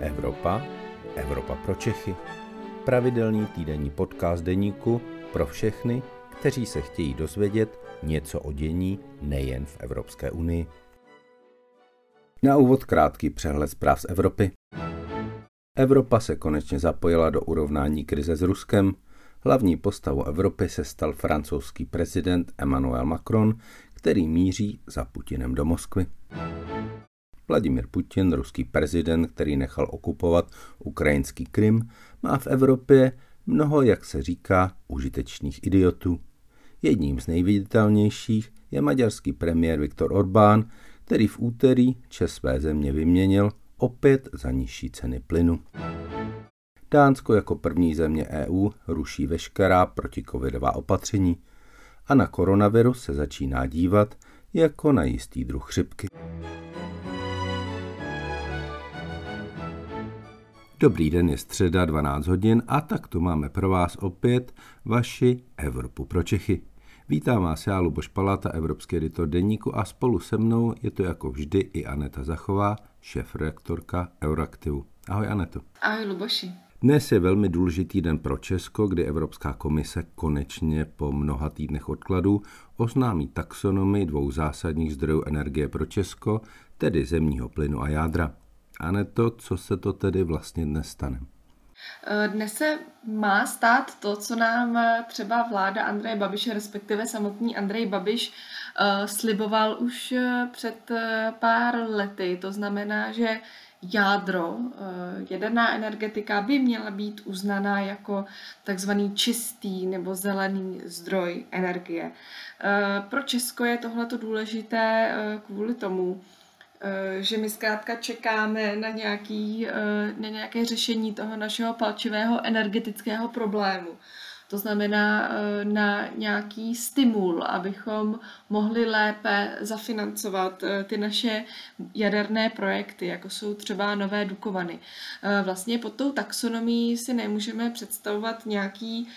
Evropa, Evropa pro Čechy. Pravidelný týdenní podcast deníku pro všechny, kteří se chtějí dozvědět něco o dění nejen v Evropské unii. Na úvod krátký přehled zpráv z Evropy. Evropa se konečně zapojila do urovnání krize s Ruskem. Hlavní postavou Evropy se stal francouzský prezident Emmanuel Macron, který míří za Putinem do Moskvy. Vladimir Putin, ruský prezident, který nechal okupovat ukrajinský Krym, má v Evropě mnoho, jak se říká, užitečných idiotů. Jedním z nejviditelnějších je maďarský premiér Viktor Orbán, který v úterý čes své země vyměnil opět za nižší ceny plynu. Dánsko jako první země EU ruší veškerá protikovidová opatření a na koronavirus se začíná dívat jako na jistý druh chřipky. Dobrý den, je středa 12 hodin a tak tu máme pro vás opět vaši Evropu pro Čechy. Vítám vás já, Luboš Palata, evropský editor deníku a spolu se mnou je to jako vždy i Aneta Zachová, šéf-redaktorka Euraktivu. Ahoj Aneto. Ahoj Luboši. Dnes je velmi důležitý den pro Česko, kdy Evropská komise konečně po mnoha týdnech odkladů oznámí taxonomii dvou zásadních zdrojů energie pro Česko, tedy zemního plynu a jádra. A ne to, co se to tedy vlastně dnes stane. Eh, dnes se má stát to, co nám eh, třeba vláda Andreje Babiše, respektive samotný Andrej Babiš, uh, sliboval už před pár lety. To znamená, že jádro, jaderná energetika by měla být uznaná jako takzvaný čistý nebo zelený zdroj energie. Pro Česko je tohleto důležité kvůli tomu, že my zkrátka čekáme na, nějaký, eh, na nějaké řešení toho našeho palčivého energetického problému. To znamená eh, na nějaký stimul, abychom mohli lépe zafinancovat ty naše jaderné projekty, jako jsou třeba nové Dukovany. Vlastně pod tou taxonomií si nemůžeme představovat nějaký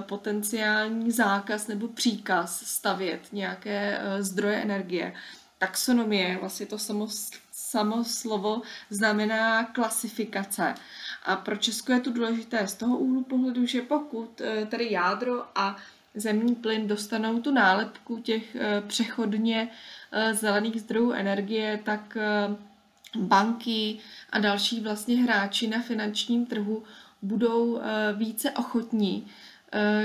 potenciální zákaz nebo příkaz stavět nějaké zdroje energie taxonomie, vlastně to samo, samo slovo znamená klasifikace. A pro Česko je to důležité z toho úhlu pohledu, že pokud eh, tedy jádro a zemní plyn dostanou tu nálepku těch eh, přechodně eh, zelených zdrojů energie, tak banky a další vlastně hráči na finančním trhu budou více ochotní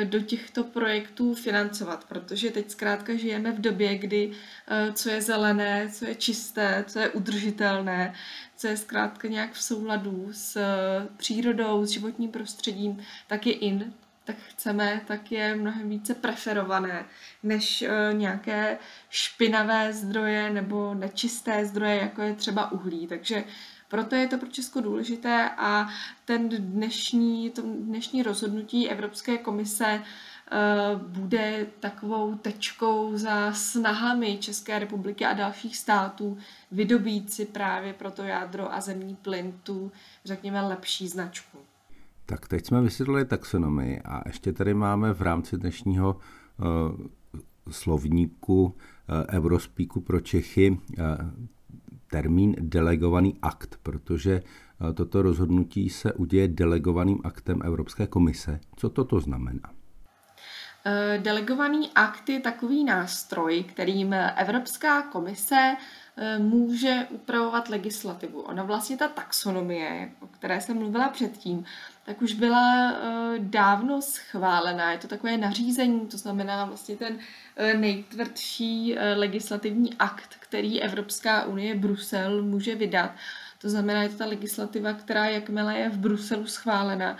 do těchto projektů financovat, protože teď zkrátka žijeme v době, kdy eh, co je zelené, co je čisté, co je udržitelné, co je zkrátka nějak v souladu s eh, přírodou, s životním prostředím, tak je in, tak chceme, tak je mnohem více preferované než nějaké špinavé zdroje nebo nečisté zdroje, jako je třeba uhlí. Takže proto je to pro Česko důležité a ten dnešní, to dnešní rozhodnutí Evropské komise eh, bude takovou tečkou za snahami České republiky a dalších států vydobít si právě pro to jádro a zemní plyn tu, řekněme, lepší značku. Tak teď jsme vysvětlili taxonomii a ještě tady máme v rámci dnešního uh, slovníku uh, Eurospeaku pro Čechy uh, termín delegovaný akt, protože eh, toto rozhodnutí se uděje delegovaným aktem Evropské komise. Co toto znamená? Eh, delegovaný akt je takový nástroj, kterým Evropská komise eh, může upravovat legislativu. Ona vlastně ta taxonomie, o které jsem mluvila předtím, tak už byla dávno schválená. Je to takové nařízení, to znamená vlastně ten nejtvrdší legislativní akt, který Evropská unie Brusel může vydat. To znamená, je to ta legislativa, která jakmile je v Bruselu schválena,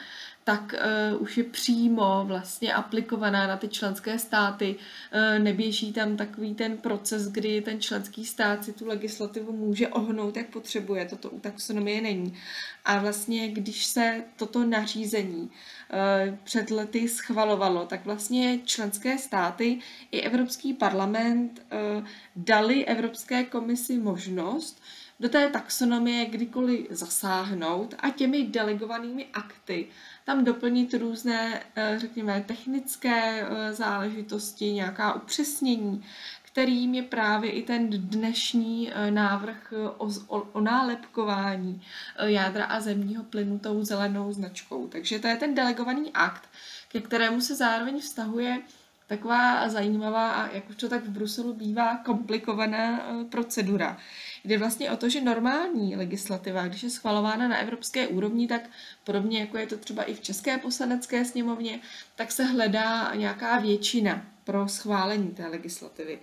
tak uh, už je přímo vlastně aplikovaná na ty členské státy. Uh, neběží tam takový ten proces, kdy ten členský stát si tu legislativu může ohnout, jak potřebuje. Toto u taxonomie není. A vlastně, když se toto nařízení uh, před lety schvalovalo, tak vlastně členské státy i Evropský parlament uh, dali Evropské komisi možnost do té taxonomie kdykoliv zasáhnout a těmi delegovanými akty tam doplnit různé, eh, řekněme, technické eh, záležitosti, nějaká upřesnění, kterým je právě i ten dnešní eh, návrh o, o, o nálepkování jádra a zemního plynu tou zelenou značkou. Takže to je ten delegovaný akt, ke kterému se zároveň vztahuje taková zajímavá a jak už to tak v Bruselu bývá komplikovaná procedura. Jde vlastně o to, že normální legislativa, když je schvalována na evropské úrovni, tak podobně jako je to třeba i v České poslanecké sněmovně, tak se hledá nějaká většina pro schválení té legislativy.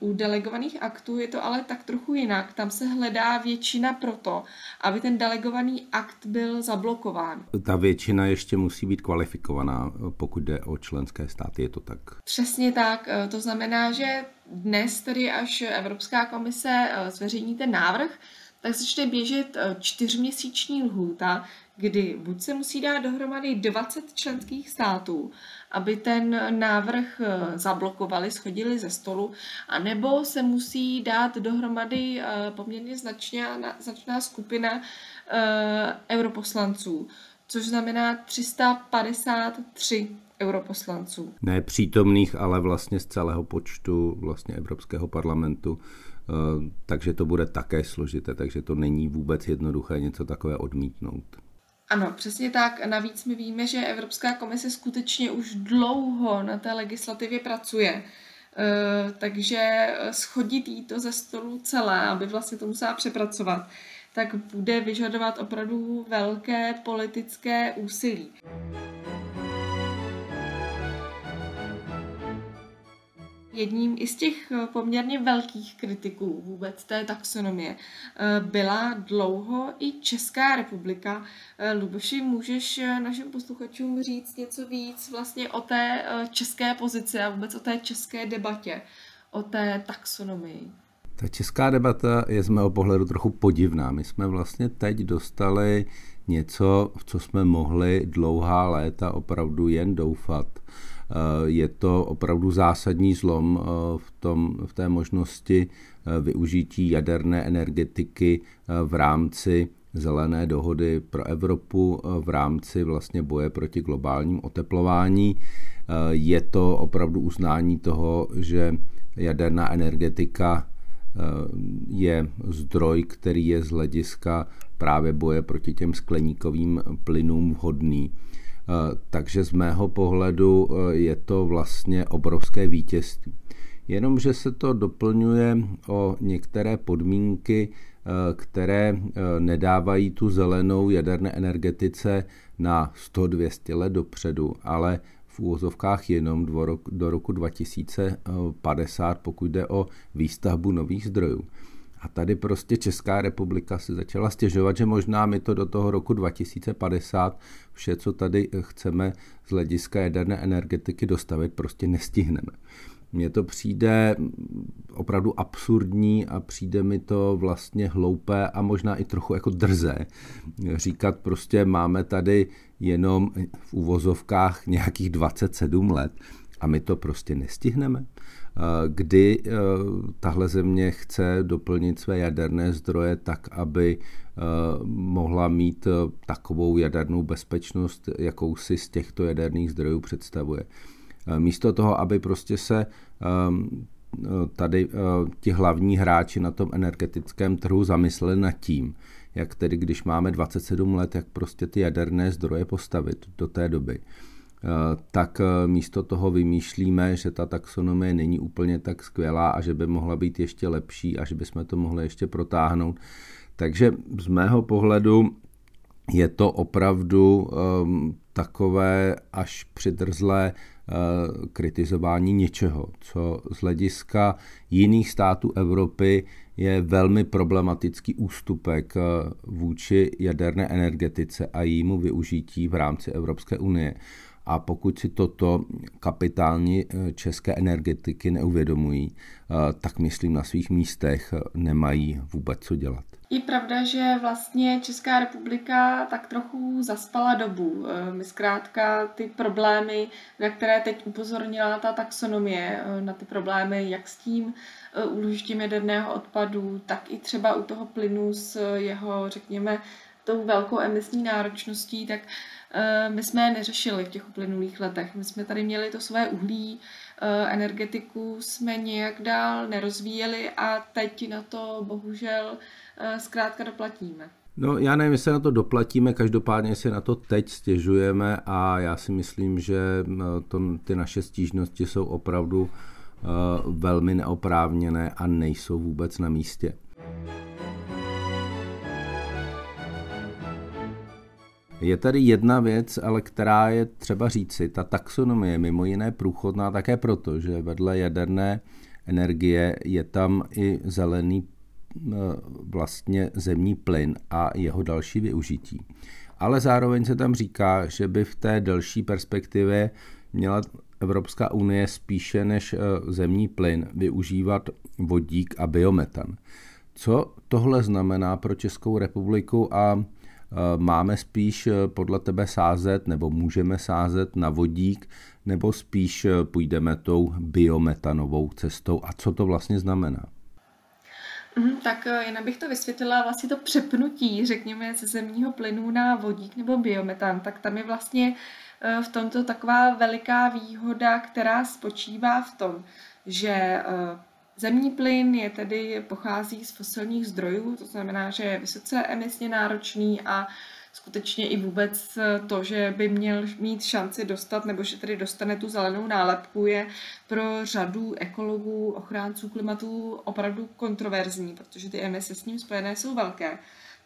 U delegovaných aktů je to ale tak trochu jinak. Tam se hledá většina pro to, aby ten delegovaný akt byl zablokován. Ta většina ještě musí být kvalifikovaná, pokud jde o členské státy, je to tak? Přesně tak. To znamená, že dnes tedy, až Evropská komise eh, zveřejní ten návrh, tak začne běžet eh, čtyřměsíční lhůta, kdy buď se musí dát dohromady 20 členských států, aby ten návrh eh, zablokovali, schodili ze stolu, anebo se musí dát dohromady poměrně značná, značná skupina europoslanců, což znamená 353 europoslanců. Ne přítomných, ale vlastně z celého počtu vlastně Evropského parlamentu, eh, takže to bude také složité, takže to není vůbec jednoduché něco takové odmítnout. Ano, přesně tak. Navíc my víme, že Evropská komise skutečně už dlouho na té legislativě pracuje. Eh, takže schodit jí to ze stolu celé, aby vlastně to musela přepracovat, tak bude vyžadovat opravdu velké politické úsilí. Jedním i z těch eh, poměrně velkých kritiků vůbec té taxonomie eh, byla dlouho i Česká republika. Eh, Luboši, můžeš našim posluchačům říct něco víc vlastně o té české pozici a vůbec o té české debatě, o té taxonomii? Ta česká debata je z mého pohledu trochu podivná. My jsme vlastně teď dostali něco, v co jsme mohli dlouhá léta opravdu jen doufat. Eh, je to opravdu zásadní zlom eh, v, tom, v té možnosti eh, využití jaderné energetiky v rámci zelené dohody pro Evropu v rámci vlastně boje proti globálním oteplování. Je to opravdu uznání toho, že jaderná energetika je zdroj, který je z hlediska právě boje proti těm skleníkovým plynům vhodný. Eh, takže z mého pohledu eh, je to vlastně obrovské vítězství. Jenomže se to doplňuje o některé podmínky, eh, které nedávají tu zelenou jaderné energetice na 100-200 let dopředu, ale v úvozovkách jenom do roku 2050, pokud jde o výstavbu nových zdrojů. A tady prostě Česká republika si začala stěžovat, že možná my to do toho roku 2050 vše, co tady chceme z hlediska jaderné energetiky dostavit, prostě nestihneme. Mně to přijde opravdu absurdní a přijde mi to vlastně hloupé a možná i trochu jako drze. Říkat prostě máme tady jenom v uvozovkách nějakých 27 let a my to prostě nestihneme kdy eh, tahle země chce doplnit své jaderné zdroje tak, aby eh, mohla mít eh, takovou jadernou bezpečnost, jakou si z těchto jaderných zdrojů představuje. Místo toho, aby prostě se ehm, tady ti hlavní hráči na tom energetickém trhu zamysleli nad tím, jak tedy, když máme 27 let, jak prostě ty jaderné zdroje postavit do té doby. Eh, tak eh, místo toho vymýšlíme, že ta taxonomie není úplně tak skvělá a že by mohla být ještě lepší a že bychom to mohli ještě protáhnout. Takže z mého pohledu je to opravdu um, takové až přidrzlé uh, kritizování něčeho, co z hlediska jiných států Evropy je velmi problematický ústupek vůči jaderné energetice a jejímu využití v rámci Evropské unie. A pokud si toto kapitální české energetiky neuvědomují, tak myslím na svých místech nemají vůbec co dělat. Je pravda, že vlastně Česká republika tak trochu zaspala dobu. Eh, my zkrátka ty problémy, na které teď upozornila ta taxonomie, eh, na ty problémy jak s tím úložištěm eh, jaderného odpadu, tak i třeba u toho plynu s jeho, řekněme, tou velkou emisní náročností, tak my jsme neřešili v těch uplynulých letech. My jsme tady měli to své uhlí, energetiku jsme nějak dál nerozvíjeli a teď na to bohužel Eh, zkrátka doplatíme. No já nevím, jestli na to doplatíme, každopádně si na to teď stěžujeme a já si myslím, že eh, to, ty naše stížnosti jsou opravdu velmi neoprávněné a nejsou vůbec na místě. Je tady jedna věc, ale která je třeba říci. Ta taxonomie je mimo jiné průchodná také proto, že vedle jaderné energie je tam i zelený Eh, vlastně zemní plyn a jeho další využití. Ale zároveň se tam říká, že by v té delší perspektivě měla Evropská unie spíše než eh, zemní plyn využívat vodík a biometan. Co tohle znamená pro Českou republiku a máme spíš podle tebe sázet nebo můžeme sázet na vodík nebo spíš půjdeme tou biometanovou cestou a co to vlastně znamená? Mm, tak eh, jen abych to vysvětlila, vlastně to přepnutí, řekněme, ze zemního plynu na vodík nebo biometan, tak tam je vlastně eh, v tomto taková veliká výhoda, která spočívá v tom, že eh, zemní plyn je tedy pochází z fosilních zdrojů, to znamená, že je vysoce emisně náročný a skutečně i vůbec to, že by měl mít šanci dostat, nebo že tedy dostane tu zelenou nálepku, je pro řadu ekologů, ochránců klimatu opravdu kontroverzní, protože ty emise s ním spojené jsou velké.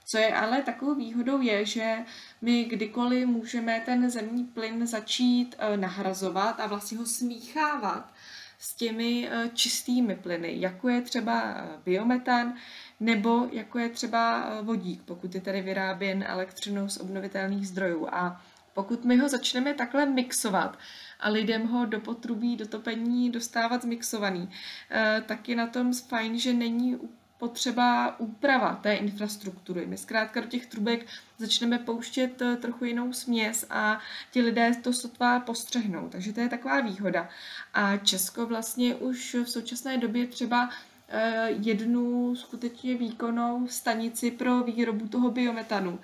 Co je ale takovou výhodou je, že my kdykoliv můžeme ten zemní plyn začít eh, nahrazovat a vlastně ho smíchávat s těmi eh, čistými plyny, jako je třeba eh, biometan, nebo jako je třeba eh, vodík, pokud je tady vyráběn elektřinou z obnovitelných zdrojů. A pokud my ho začneme takhle mixovat a lidem ho do potrubí, do topení dostávat zmixovaný, tak je na tom fajn, že není potřeba úprava té infrastruktury. My zkrátka do těch trubek začneme pouštět eh, trochu jinou směs a ti lidé to sotva postřehnou. Takže to je taková výhoda. A Česko vlastně už v současné době třeba eh, jednu skutečně výkonnou stanici pro výrobu toho biometanu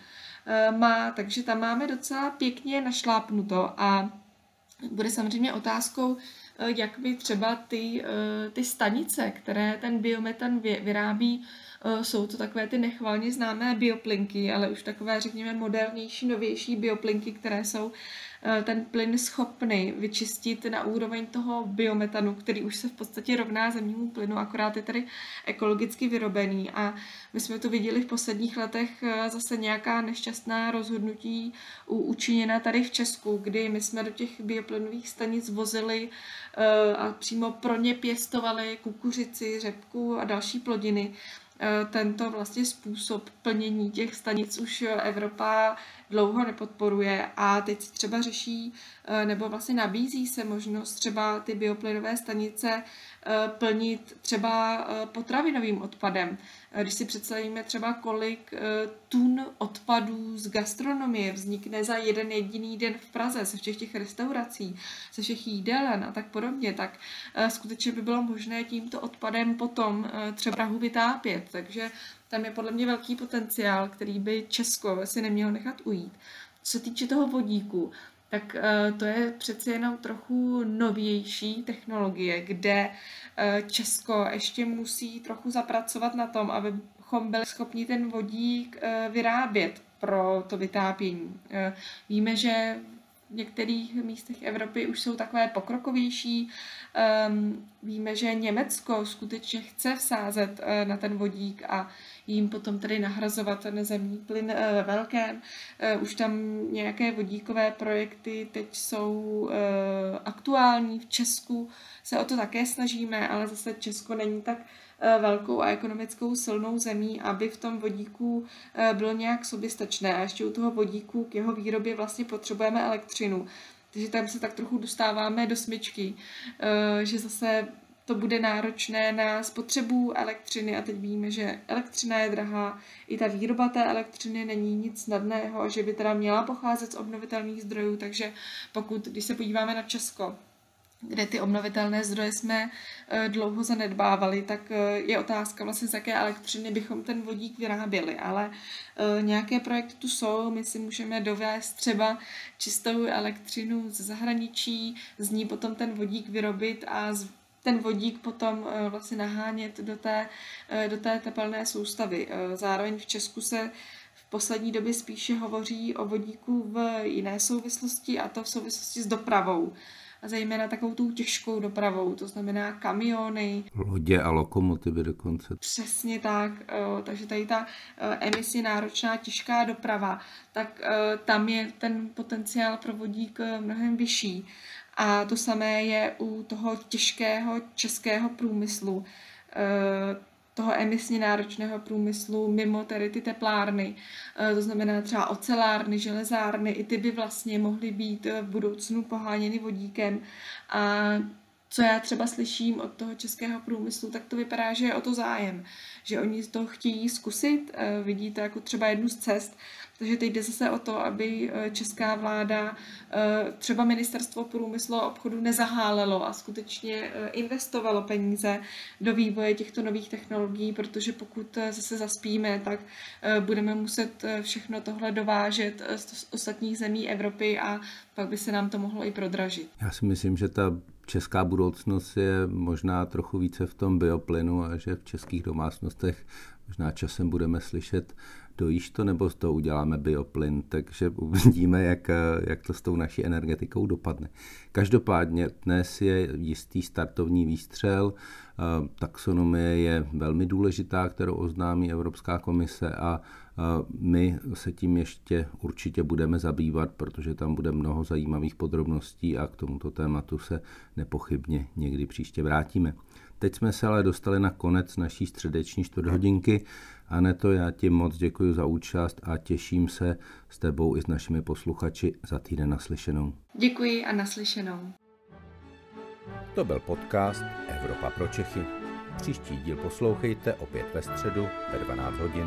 eh, má, takže tam máme docela pěkně našlápnuto a bude samozřejmě otázkou, jak by třeba ty, eh, ty stanice, které ten biometan vyrábí, eh, jsou to takové ty nechvalně známé bioplinky, ale už takové, řekněme, modernější, novější bioplinky, které jsou Eh, ten plyn schopný vyčistit na úroveň toho biometanu, který už se v podstatě rovná zemnímu plynu, akorát je tady ekologicky vyrobený. A my jsme to viděli v posledních letech eh, zase nějaká nešťastná rozhodnutí učiněna tady v Česku, kdy my jsme do těch bioplynových stanic vozili eh, a přímo pro ně pěstovali kukuřici, řepku a další plodiny tento vlastně způsob plnění těch stanic už Evropa dlouho nepodporuje a teď třeba řeší eh, nebo vlastně nabízí se možnost třeba ty bioplynové stanice eh, plnit třeba eh, potravinovým odpadem. Když si představíme třeba, kolik tun odpadů z gastronomie vznikne za jeden jediný den v Praze, ze všech těch restaurací, ze všech jídelen a tak podobně, tak skutečně by bylo možné tímto odpadem potom třeba Prahu vytápět. Takže tam je podle mě velký potenciál, který by Česko si nemělo nechat ujít. Co se týče toho vodíku, tak uh, to je přece jenom trochu novější technologie, kde uh, Česko ještě musí trochu zapracovat na tom, abychom byli schopni ten vodík uh, vyrábět pro to vytápění. Víme, že některých místech Evropy už jsou takové pokrokovější. Um, víme, že Německo skutečně chce vsázet uh, na ten vodík a jim potom tedy nahrazovat ten zemní plyn uh, ve velkém. Uh, už tam nějaké vodíkové projekty teď jsou uh, aktuální. V Česku se o to také snažíme, ale zase Česko není tak Eh, velkou a ekonomickou silnou zemí, aby v tom vodíku eh, bylo nějak soběstačné. A ještě u toho vodíku k jeho výrobě vlastně potřebujeme elektřinu. Takže tam se tak trochu dostáváme do smyčky, eh, že zase to bude náročné na spotřebu elektřiny a teď víme, že elektřina je drahá, i ta výroba té elektřiny není nic snadného, že by teda měla pocházet z obnovitelných zdrojů, takže pokud, když se podíváme na Česko, kde ty obnovitelné zdroje jsme eh, dlouho zanedbávali, tak eh, je otázka vlastně, z jaké elektřiny bychom ten vodík vyráběli, ale eh, nějaké projekty tu jsou, my si můžeme dovést třeba čistou elektřinu z zahraničí, z ní potom ten vodík vyrobit a ten vodík potom vlastně nahánět do té, do té tepelné soustavy. Zároveň v Česku se v poslední době spíše hovoří o vodíku v jiné souvislosti a to v souvislosti s dopravou a zejména takovou tou těžkou dopravou, to znamená kamiony. Lodě a lokomotivy dokonce. Přesně tak, takže tady ta emisně náročná těžká doprava, tak tam je ten potenciál pro vodík mnohem vyšší. A to samé je u toho těžkého českého průmyslu toho emisně náročného průmyslu mimo tedy ty teplárny. Eh, to znamená třeba ocelárny, železárny, i ty by vlastně mohly být eh, v budoucnu poháněny vodíkem. A co já třeba slyším od toho českého průmyslu, tak to vypadá, že je o to zájem, že oni to chtějí zkusit, eh, vidí to jako třeba jednu z cest, takže teď jde zase o to, aby eh, česká vláda, eh, třeba ministerstvo průmyslu a obchodu nezahálelo a skutečně eh, investovalo peníze do vývoje těchto nových technologií, protože pokud zase zaspíme, tak budeme muset všechno tohle dovážet z ostatních zemí Evropy a pak by se nám to mohlo i prodražit. Já si myslím, že ta česká budoucnost je možná trochu více v tom bioplynu a že v českých domácnostech možná časem budeme slyšet dojíš to nebo z toho uděláme bioplyn, takže uvidíme, jak, jak to s tou naší energetikou dopadne. Každopádně dnes je jistý startovní výstřel, taxonomie je velmi důležitá, kterou oznámí Evropská komise a my se tím ještě určitě budeme zabývat, protože tam bude mnoho zajímavých podrobností a k tomuto tématu se nepochybně někdy příště vrátíme. Teď jsme se ale dostali na konec naší středeční čtvrthodinky. Aneto, já ti moc děkuji za účast a těším se s tebou i s našimi posluchači za týden naslyšenou. Děkuji a naslyšenou. To byl podcast Evropa pro Čechy. Příští díl poslouchejte opět ve středu ve 12 hodin.